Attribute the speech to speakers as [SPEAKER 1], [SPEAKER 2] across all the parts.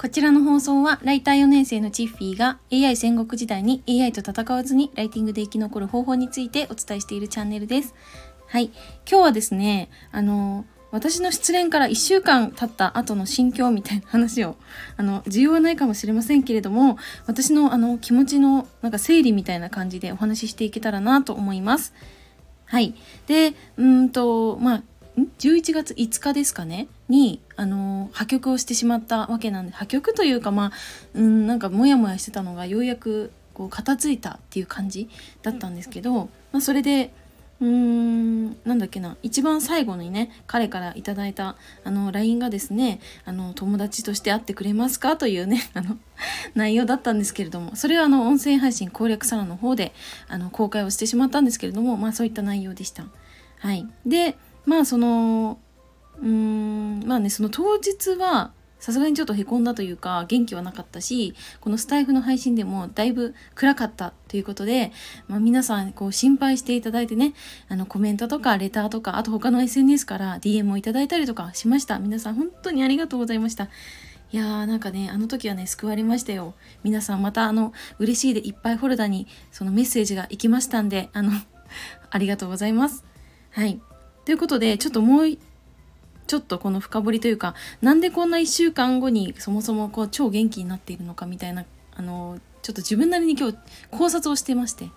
[SPEAKER 1] こちらの放送はライター4年生のチッフィーが AI 戦国時代に AI と戦わずにライティングで生き残る方法についてお伝えしているチャンネルです。はい。今日はですね、あの、私の失恋から1週間経った後の心境みたいな話を、あの、需要はないかもしれませんけれども、私のあの気持ちのなんか整理みたいな感じでお話ししていけたらなと思います。はい。で、うんと、まあ、11月5日ですかねにあの破局をしてしまったわけなんで破局というかまあうんなんかモヤモヤしてたのがようやくこう片付いたっていう感じだったんですけど、まあ、それでうーんなんだっけな一番最後にね彼からいただいたあの LINE がですねあの友達として会ってくれますかというね あの内容だったんですけれどもそれはあの音声配信攻略サロンの方であの公開をしてしまったんですけれどもまあそういった内容でした。はい、でまあそのうーんまあねその当日はさすがにちょっとへこんだというか元気はなかったしこのスタイフの配信でもだいぶ暗かったということで、まあ、皆さんこう心配していただいてねあのコメントとかレターとかあと他の SNS から DM をいただいたりとかしました。皆さん本当にありがとうございました。いやーなんかねあの時はね救われましたよ。皆さんまたあの嬉しいでいっぱいフォルダにそのメッセージが行きましたんであのありがとうございます。はい。ということでちょっともうちょっとこの深掘りというかなんでこんな1週間後にそもそもこう超元気になっているのかみたいなあのちょっと自分なりに今日考察をしてまして。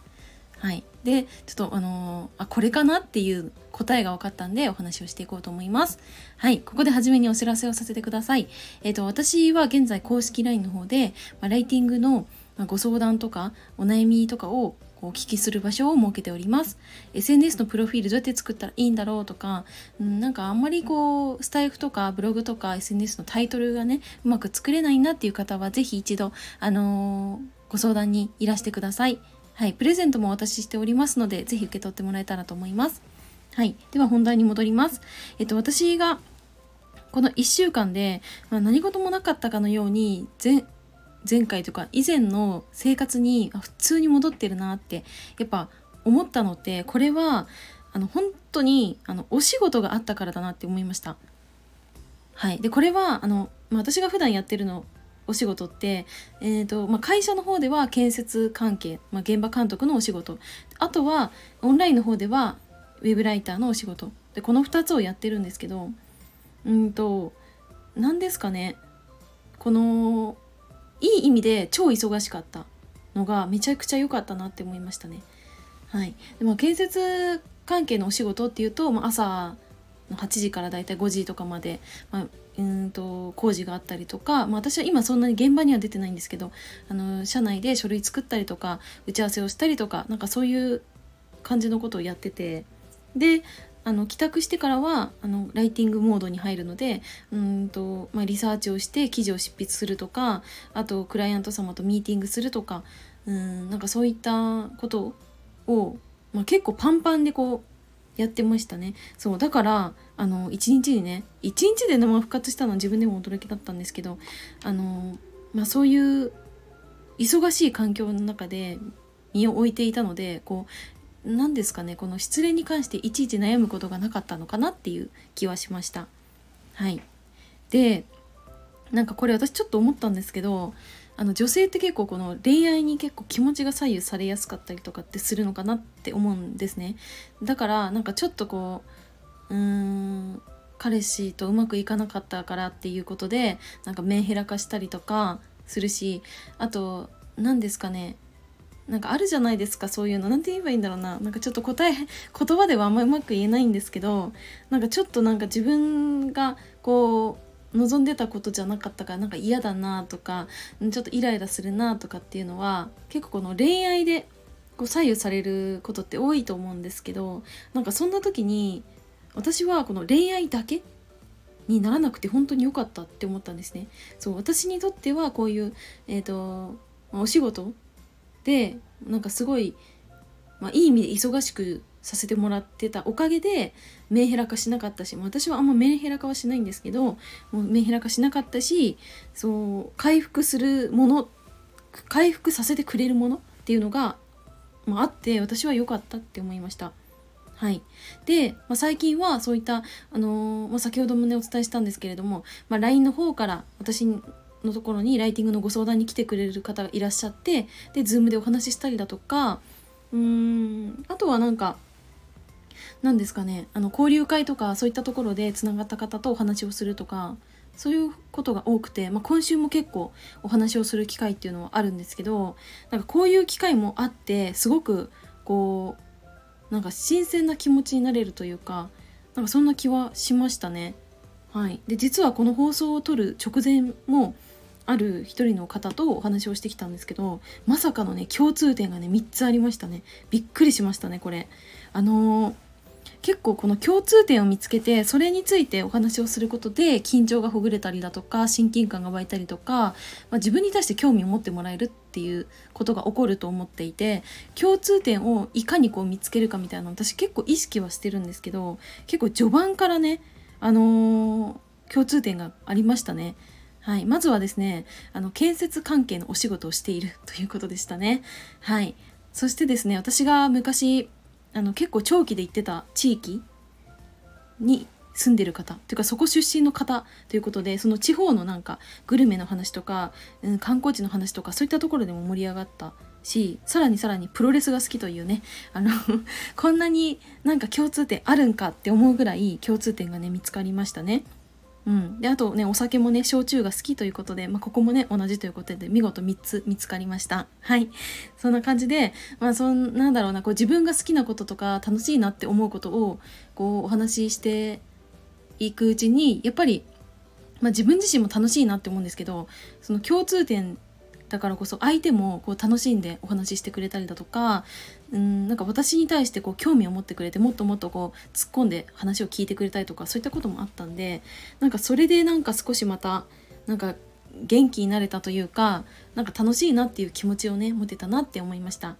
[SPEAKER 1] はい。でちょっとあのあこれかなっていう答えが分かったんでお話をしていこうと思います。はい。ここで初めにお知らせをさせてください。えっ、ー、と私は現在公式 LINE の方で、まあ、ライティングのご相談とかお悩みとかをお聞きする場所を設けております。SNS のプロフィールどうやって作ったらいいんだろうとか、うん、なんかあんまりこうスタイフとかブログとか SNS のタイトルがねうまく作れないなっていう方は是非一度あのー、ご相談にいらしてください。はいプレゼントもお渡ししておりますので是非受け取ってもらえたらと思います。はいでは本題に戻ります。えっと私がこの1週間で、まあ、何事もなかったかのように全前回とか以前の生活に普通に戻ってるなってやっぱ思ったのってこれはあの本当にあのお仕事があったからだなって思いました。はい、でこれはあの、まあ、私が普段やってるのお仕事って、えーとまあ、会社の方では建設関係、まあ、現場監督のお仕事。あとはオンラインの方ではウェブライターのお仕事。でこの2つをやってるんですけどうんと何ですかねこのいい意味で超忙しかったのがめちゃくちゃ良かったなって思いましたね。はい、でも建設関係のお仕事っていうと、まあ、朝の8時からだいたい5時とかまで、まあ、うんと工事があったりとか、まあ、私は今そんなに現場には出てないんですけどあの社内で書類作ったりとか打ち合わせをしたりとかなんかそういう感じのことをやっててであの帰宅してからはあのライティングモードに入るのでうんと、まあ、リサーチをして記事を執筆するとかあとクライアント様とミーティングするとかうんなんかそういったことを、まあ、結構パンパンでこうやってましたね。そうだからあの1日にね1日で生復活したのは自分でも驚きだったんですけどあの、まあ、そういう忙しい環境の中で身を置いていたのでこう何ですかねこの失恋に関していちいち悩むことがなかったのかなっていう気はしました。はいでなんかこれ私ちょっと思ったんですけどあの女性って結構この恋愛に結構気持ちが左右されやすかったりとかってするのかなって思うんですねだからなんかちょっとこううーん彼氏とうまくいかなかったからっていうことでなんかメンヘラ化したりとかするしあと何ですかねなんかあるじゃないですかそういうの何て言えばいいんだろうななんかちょっと答え 言葉ではあんまうまく言えないんですけどなんかちょっとなんか自分がこう望んでたことじゃなかったからなんか嫌だなとかちょっとイライラするなとかっていうのは結構この恋愛でこう左右されることって多いと思うんですけどなんかそんな時に私はこの恋愛だけにならなくて本当に良かったって思ったんですね。そう私にとってはこういう、えーとお仕事でなんかすごい、まあ、いい意味で忙しくさせてもらってたおかげでメンヘラ化しなかったし私はあんまメンヘラ化はしないんですけどもうメンヘラ化しなかったしそう回復するもの回復させてくれるものっていうのが、まあ、って私は良かったって思いました。はい、で、まあ、最近はそういった、あのー、まあ、先ほどもねお伝えしたんですけれども、まあ、LINE の方から私のところにライティングのご相談に来てくれる方がいらっしゃってで Zoom でお話ししたりだとかうーんあとはなんか何ですかねあの交流会とかそういったところでつながった方とお話をするとかそういうことが多くて、まあ、今週も結構お話をする機会っていうのはあるんですけどなんかこういう機会もあってすごくこうなんか新鮮な気持ちになれるというかなんかそんな気はしましたね。はい、で実はこの放送を撮る直前もある一人の方とお話をしてきたんですけどまさかのね共通点がね3つありましたねびっくりしましたねこれあのー結構この共通点を見つけてそれについてお話をすることで緊張がほぐれたりだとか親近感が湧いたりとか、まあ、自分に対して興味を持ってもらえるっていうことが起こると思っていて共通点をいかにこう見つけるかみたいな私結構意識はしてるんですけど結構序盤からねあのー、共通点がありましたね。はい、まずはですねあの建設関係のお仕事をしているということでしたね。はい、そしてですね私が昔あの結構長期で行ってた地域に住んでる方というかそこ出身の方ということでその地方のなんかグルメの話とか、うん、観光地の話とかそういったところでも盛り上がったしさらにさらにプロレスが好きというねあの こんなになんか共通点あるんかって思うぐらい共通点がね見つかりましたね。うん、であとねお酒もね焼酎が好きということで、まあ、ここもね同じということで見事3つ見つかりました。はい。そんな感じでまあそんなんだろうなこう自分が好きなこととか楽しいなって思うことをこうお話ししていくうちにやっぱり、まあ、自分自身も楽しいなって思うんですけどその共通点だからこそ相手もこう楽しんでお話ししてくれたりだとかうんなんか私に対してこう興味を持ってくれてもっともっとこう突っ込んで話を聞いてくれたりとかそういったこともあったんでなんかそれでなんか少しまたなんか元気になれたというかなんか楽しいなっていう気持ちをね持てたなって思いました。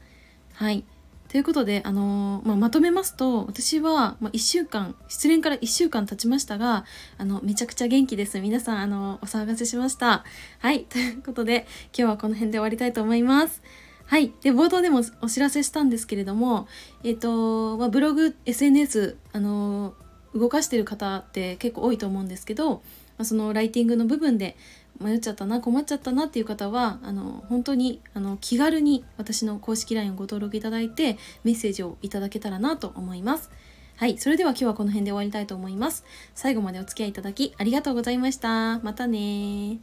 [SPEAKER 1] はいということで、あのー、まあ、まとめますと私は、ま、1週間失恋から1週間経ちましたがあのめちゃくちゃ元気です。皆さん、あのお騒がせしました。はい。ということで今日はこの辺で終わりたいと思います。はい。で、冒頭でもお知らせしたんですけれども、えっ、ー、と、まあ、ブログ、SNS、あの動かしてる方って結構多いと思うんですけど、まあ、そのライティングの部分で迷っちゃったな困っちゃったなっていう方はあの本当にあの気軽に私の公式 LINE をご登録いただいてメッセージをいただけたらなと思います。はい、それでは今日はこの辺で終わりたいと思います。最後までお付き合いいただきありがとうございました。またね